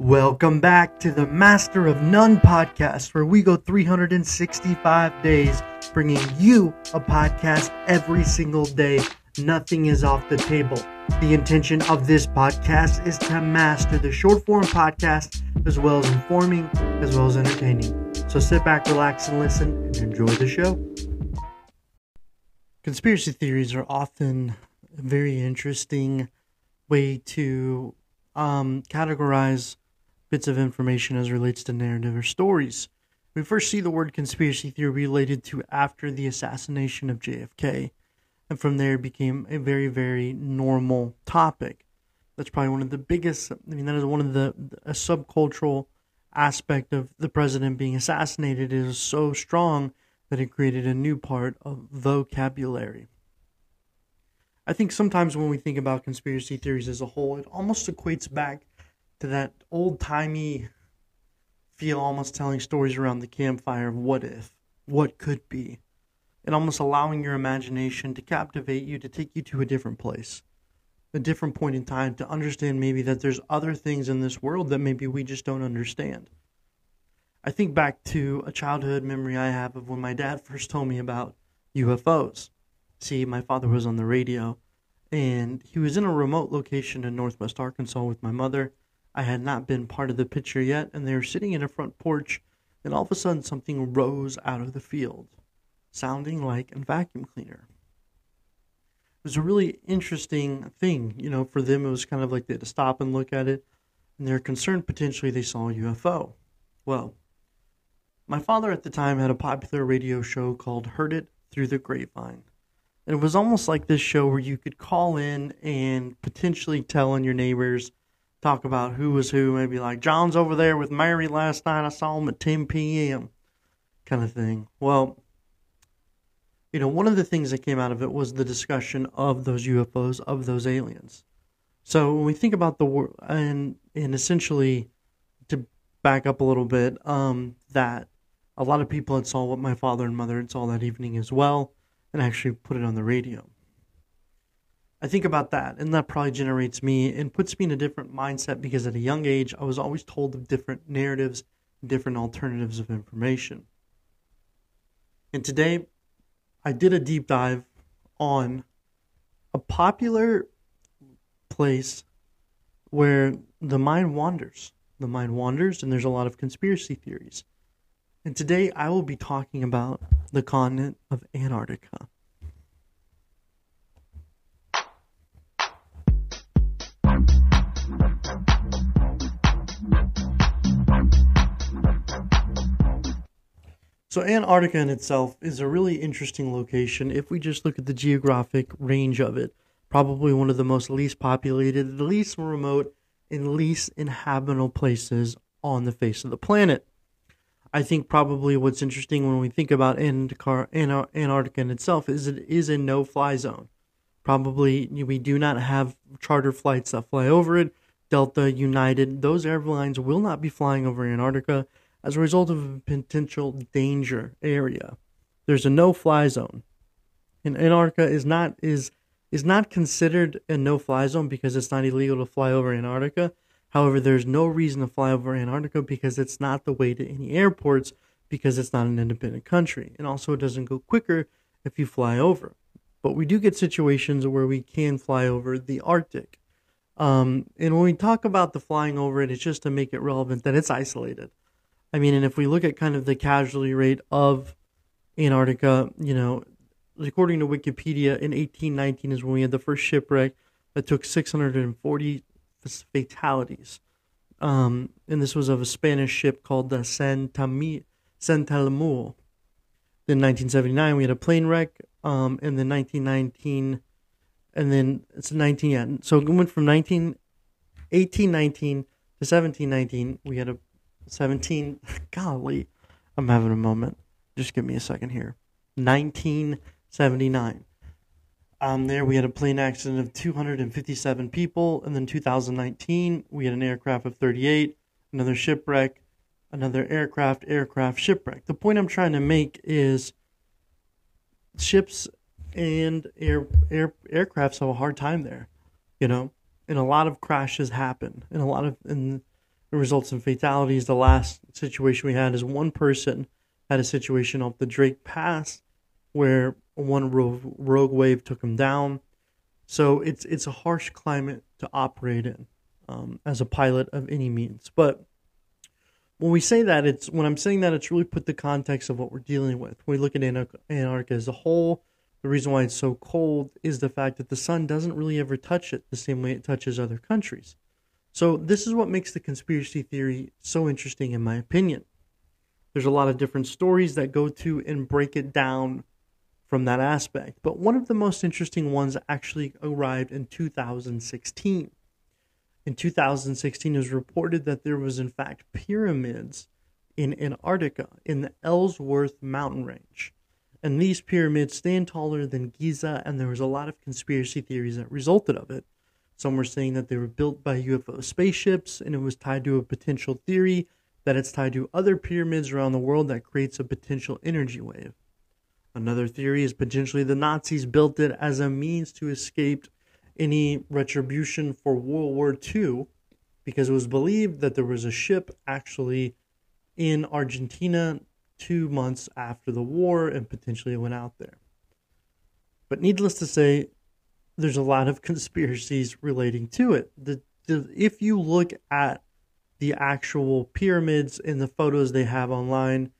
Welcome back to the Master of None podcast, where we go 365 days bringing you a podcast every single day. Nothing is off the table. The intention of this podcast is to master the short form podcast as well as informing, as well as entertaining. So sit back, relax, and listen and enjoy the show. Conspiracy theories are often a very interesting way to um, categorize bits of information as relates to narrative or stories. We first see the word conspiracy theory related to after the assassination of JFK, and from there it became a very, very normal topic. That's probably one of the biggest. I mean, that is one of the a subcultural aspect of the president being assassinated is so strong that it created a new part of vocabulary. I think sometimes when we think about conspiracy theories as a whole, it almost equates back to that old timey feel, almost telling stories around the campfire of what if, what could be, and almost allowing your imagination to captivate you to take you to a different place, a different point in time to understand maybe that there's other things in this world that maybe we just don't understand. I think back to a childhood memory I have of when my dad first told me about UFOs. See, my father was on the radio and he was in a remote location in northwest Arkansas with my mother I had not been part of the picture yet, and they were sitting in a front porch, and all of a sudden something rose out of the field, sounding like a vacuum cleaner. It was a really interesting thing, you know, for them it was kind of like they had to stop and look at it, and they were concerned potentially they saw a UFO. Well, my father at the time had a popular radio show called Heard It Through the Grapevine. And it was almost like this show where you could call in and potentially tell on your neighbors talk about who was who, maybe like John's over there with Mary last night. I saw him at 10 p.m. kind of thing. Well, you know, one of the things that came out of it was the discussion of those UFOs, of those aliens. So when we think about the world, and and essentially to back up a little bit, um, that a lot of people had saw what my father and mother had saw that evening as well, and actually put it on the radio. I think about that, and that probably generates me and puts me in a different mindset because at a young age, I was always told of different narratives, different alternatives of information. And today, I did a deep dive on a popular place where the mind wanders. The mind wanders, and there's a lot of conspiracy theories. And today, I will be talking about the continent of Antarctica. So, Antarctica in itself is a really interesting location if we just look at the geographic range of it. Probably one of the most least populated, the least remote, and least inhabitable places on the face of the planet. I think probably what's interesting when we think about Antarctica in itself is it is a no fly zone. Probably we do not have charter flights that fly over it. Delta, United, those airlines will not be flying over Antarctica as a result of a potential danger area. There's a no-fly zone, and Antarctica is not is is not considered a no-fly zone because it's not illegal to fly over Antarctica. However, there's no reason to fly over Antarctica because it's not the way to any airports because it's not an independent country, and also it doesn't go quicker if you fly over. But we do get situations where we can fly over the Arctic. Um, and when we talk about the flying over it, it's just to make it relevant that it's isolated. I mean, and if we look at kind of the casualty rate of Antarctica, you know, according to Wikipedia, in 1819 is when we had the first shipwreck that took 640 fatalities. Um, and this was of a Spanish ship called the Santa Telmo. Then 1979 we had a plane wreck. Um, and then 1919, and then it's 19. Yeah, so it went from 19, 1819 to 1719. We had a 17. Golly, I'm having a moment. Just give me a second here. 1979. Um, there we had a plane accident of 257 people, and then 2019 we had an aircraft of 38, another shipwreck, another aircraft, aircraft shipwreck. The point I'm trying to make is ships and air, air aircrafts have a hard time there, you know, and a lot of crashes happen, and a lot of and results in fatalities. The last situation we had is one person had a situation off the Drake Pass where one rogue, rogue wave took him down. So it's it's a harsh climate to operate in um, as a pilot of any means. But when we say that, it's when I'm saying that, it's really put the context of what we're dealing with. When we look at Antarctica as a whole, the reason why it's so cold is the fact that the sun doesn't really ever touch it the same way it touches other countries. So, this is what makes the conspiracy theory so interesting, in my opinion. There's a lot of different stories that go to and break it down from that aspect. But one of the most interesting ones actually arrived in 2016. In 2016, it was reported that there was, in fact, pyramids in Antarctica in the Ellsworth mountain range. And these pyramids stand taller than Giza, and there was a lot of conspiracy theories that resulted of it. Some were saying that they were built by UFO spaceships, and it was tied to a potential theory that it's tied to other pyramids around the world that creates a potential energy wave. Another theory is potentially the Nazis built it as a means to escape any retribution for World War II because it was believed that there was a ship actually in Argentina two months after the war and potentially went out there. But needless to say, there's a lot of conspiracies relating to it. The, the, if you look at the actual pyramids and the photos they have online,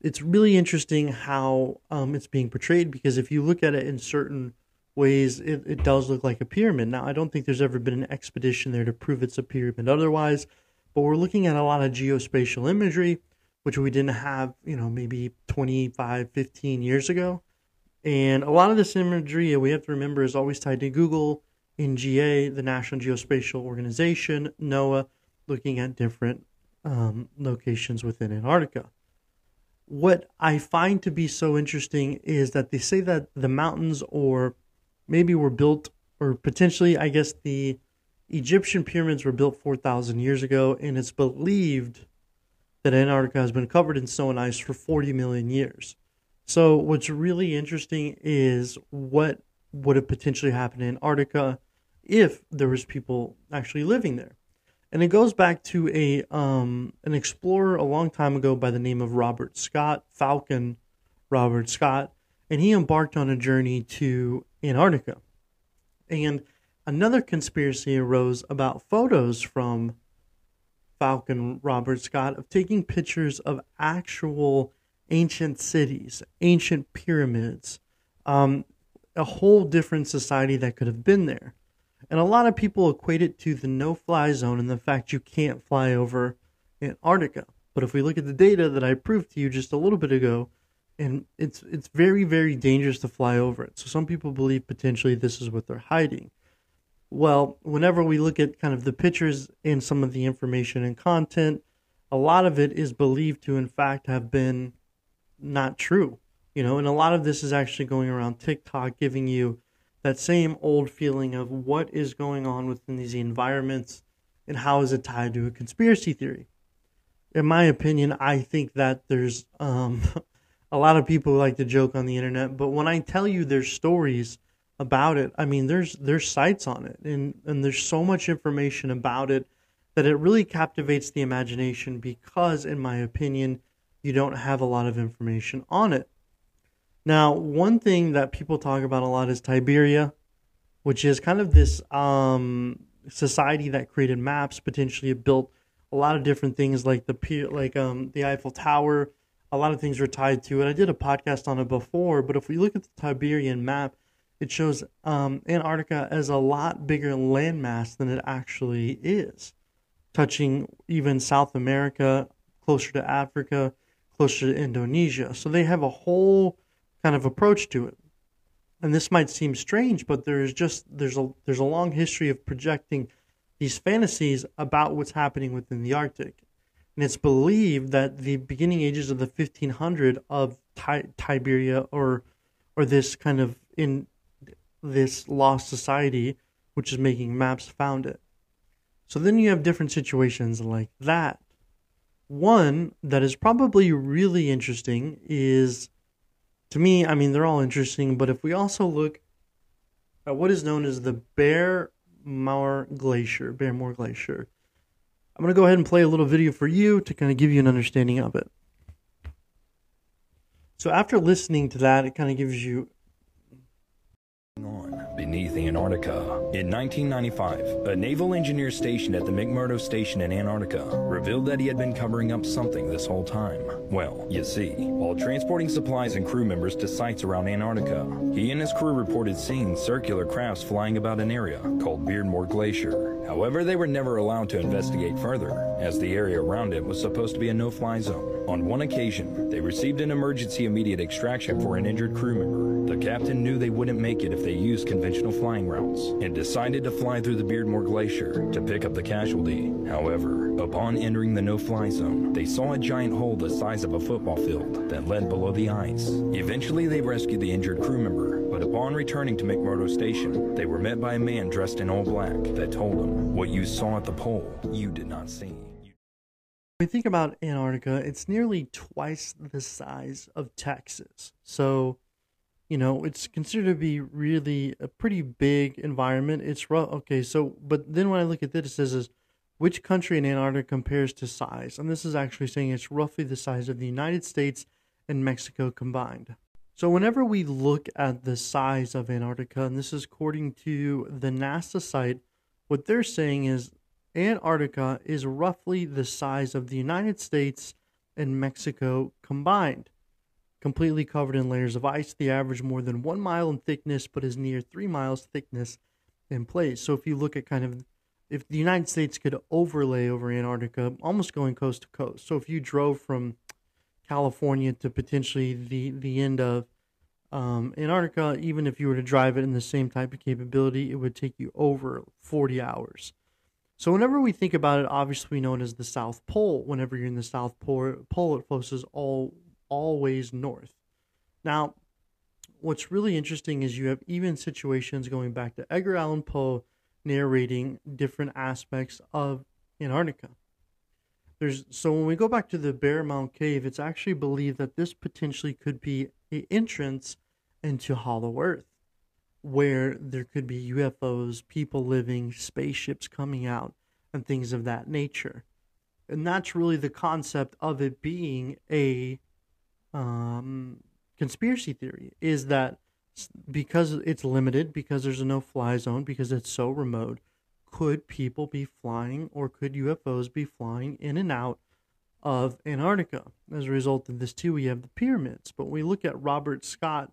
it's really interesting how um, it's being portrayed because if you look at it in certain ways, it, it does look like a pyramid. Now, I don't think there's ever been an expedition there to prove it's a pyramid otherwise, but we're looking at a lot of geospatial imagery, which we didn't have, you know, maybe 25, 15 years ago. And a lot of this imagery, we have to remember, is always tied to Google, NGA, the National Geospatial Organization, NOAA, looking at different um, locations within Antarctica. What I find to be so interesting is that they say that the mountains, or maybe were built, or potentially, I guess, the Egyptian pyramids were built 4,000 years ago, and it's believed that Antarctica has been covered in snow and ice for 40 million years. So what's really interesting is what would have potentially happened in Antarctica if there was people actually living there. And it goes back to a um, an explorer a long time ago by the name of Robert Scott, Falcon Robert Scott, and he embarked on a journey to Antarctica. And another conspiracy arose about photos from Falcon Robert Scott of taking pictures of actual ancient cities, ancient pyramids, um, a whole different society that could have been there. And a lot of people equate it to the no fly zone and the fact you can't fly over Antarctica. But if we look at the data that I proved to you just a little bit ago, and it's it's very very dangerous to fly over it. So some people believe potentially this is what they're hiding. Well, whenever we look at kind of the pictures and some of the information and content, a lot of it is believed to in fact have been not true. You know, and a lot of this is actually going around TikTok giving you that same old feeling of what is going on within these environments and how is it tied to a conspiracy theory. In my opinion, I think that there's um, a lot of people like to joke on the internet, but when I tell you there's stories about it, I mean there's there's sites on it and, and there's so much information about it that it really captivates the imagination because in my opinion you don't have a lot of information on it. Now, one thing that people talk about a lot is Tiberia, which is kind of this um, society that created maps, potentially built a lot of different things like the like um, the Eiffel Tower. A lot of things were tied to it. I did a podcast on it before, but if we look at the Tiberian map, it shows um, Antarctica as a lot bigger landmass than it actually is, touching even South America, closer to Africa, closer to Indonesia. So they have a whole kind of approach to it. And this might seem strange, but there's just there's a there's a long history of projecting these fantasies about what's happening within the Arctic. And it's believed that the beginning ages of the 1500 of Ti- Tiberia or or this kind of in this lost society which is making maps found it. So then you have different situations like that one that is probably really interesting is, to me, I mean, they're all interesting, but if we also look at what is known as the Bear Moor Glacier, Beardmore Glacier, I'm going to go ahead and play a little video for you to kind of give you an understanding of it. So after listening to that, it kind of gives you beneath Antarctica. In 1995, a naval engineer stationed at the McMurdo Station in Antarctica revealed that he had been covering up something this whole time. Well, you see, while transporting supplies and crew members to sites around Antarctica, he and his crew reported seeing circular crafts flying about an area called Beardmore Glacier. However, they were never allowed to investigate further, as the area around it was supposed to be a no-fly zone. On one occasion, they received an emergency immediate extraction for an injured crew member. The captain knew they wouldn't make it if they used conventional flying routes, and decided to fly through the Beardmore Glacier to pick up the casualty. However, upon entering the no-fly zone, they saw a giant hole the size of a football field that led below the ice. Eventually, they rescued the injured crew member, but upon returning to McMurdo Station, they were met by a man dressed in all black that told them, what you saw at the pole, you did not see. When we think about Antarctica, it's nearly twice the size of Texas. So, you know, it's considered to be really a pretty big environment. It's rough. Okay, so, but then when I look at this, it says is which country in Antarctica compares to size? And this is actually saying it's roughly the size of the United States and Mexico combined. So, whenever we look at the size of Antarctica, and this is according to the NASA site, what they're saying is Antarctica is roughly the size of the United States and Mexico combined. Completely covered in layers of ice, the average more than one mile in thickness, but is near three miles thickness in place. So if you look at kind of if the United States could overlay over Antarctica, almost going coast to coast. So if you drove from California to potentially the the end of um, Antarctica, even if you were to drive it in the same type of capability, it would take you over 40 hours. So whenever we think about it, obviously we know it as the South Pole. Whenever you're in the South Pole, pole it faces all always north. Now, what's really interesting is you have even situations going back to Edgar Allan Poe narrating different aspects of Antarctica. There's so when we go back to the Bear Mount Cave, it's actually believed that this potentially could be an entrance into Hollow Earth where there could be UFOs, people living, spaceships coming out, and things of that nature. And that's really the concept of it being a um, conspiracy theory is that because it's limited, because there's a no fly zone, because it's so remote, could people be flying or could UFOs be flying in and out of Antarctica? As a result of this, too, we have the pyramids. But we look at Robert Scott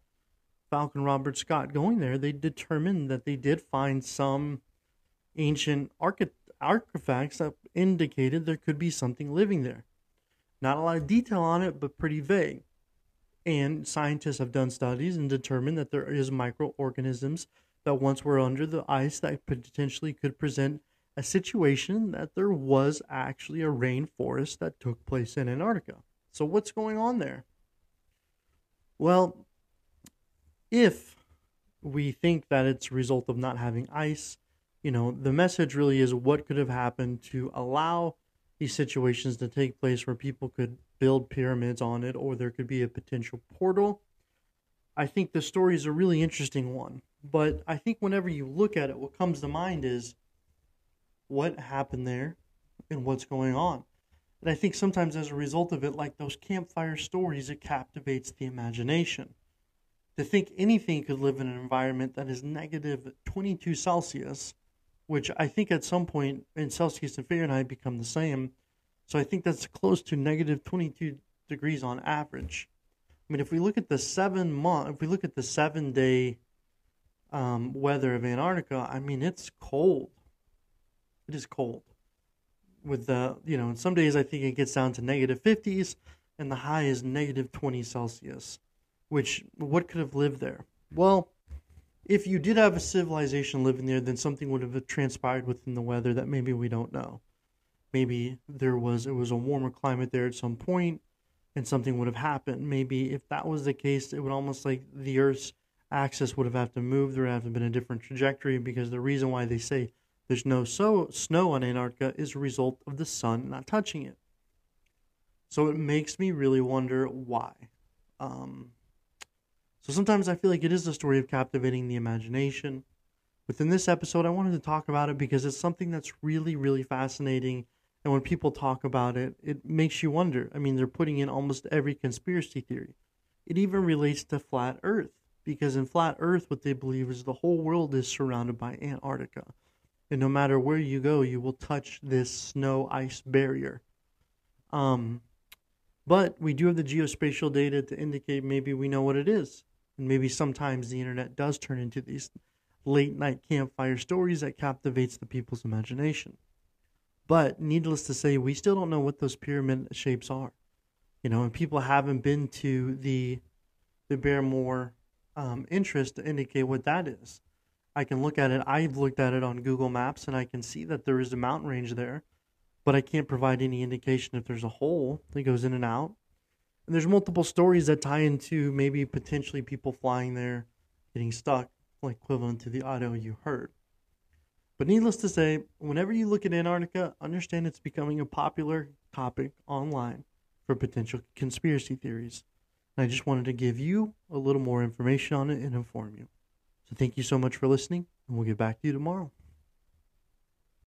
Falcon Robert Scott going there, they determined that they did find some ancient artifacts that indicated there could be something living there. Not a lot of detail on it, but pretty vague. And scientists have done studies and determined that there is microorganisms that once were under the ice that potentially could present a situation that there was actually a rainforest that took place in Antarctica. So what's going on there? Well, if we think that it's a result of not having ice, you know, the message really is what could have happened to allow these situations to take place where people could build pyramids on it or there could be a potential portal. I think the story is a really interesting one. But I think whenever you look at it, what comes to mind is what happened there and what's going on. And I think sometimes as a result of it, like those campfire stories, it captivates the imagination to think anything could live in an environment that is negative 22 Celsius, which I think at some point in Celsius and Fahrenheit become the same. So I think that's close to negative 22 degrees on average. I mean, if we look at the seven month, if we look at the seven day um, weather of Antarctica, I mean, it's cold. It is cold. With the, you know, some days I think it gets down to negative 50s, and the high is negative 20 Celsius which what could have lived there? Well, if you did have a civilization living there, then something would have transpired within the weather that maybe we don't know. Maybe there was it was a warmer climate there at some point, and something would have happened. Maybe if that was the case, it would almost like the Earth's axis would have had to move. There would have been a different trajectory because the reason why they say there's no so snow on Antarctica is a result of the sun not touching it. So it makes me really wonder why. Um, so sometimes I feel like it is a story of captivating the imagination. Within this episode, I wanted to talk about it because it's something that's really, really fascinating And when people talk about it, it makes you wonder. I mean, they're putting in almost every conspiracy theory. It even relates to flat Earth, because in flat Earth, what they believe is the whole world is surrounded by Antarctica. And no matter where you go, you will touch this snow ice barrier. Um, but we do have the geospatial data to indicate maybe we know what it is. And maybe sometimes the internet does turn into these late night campfire stories that captivates the people's imagination. But needless to say, we still don't know what those pyramid shapes are. You know, and people haven't been to the the Beardmore um, interest to indicate what that is. I can look at it. I've looked at it on Google Maps, and I can see that there is a mountain range there, but I can't provide any indication if there's a hole that goes in and out. And there's multiple stories that tie into maybe potentially people flying there, getting stuck, like equivalent to the audio you heard. But needless to say, whenever you look at Antarctica, understand it's becoming a popular topic online for potential conspiracy theories. And I just wanted to give you a little more information on it and inform you. So thank you so much for listening, and we'll get back to you tomorrow.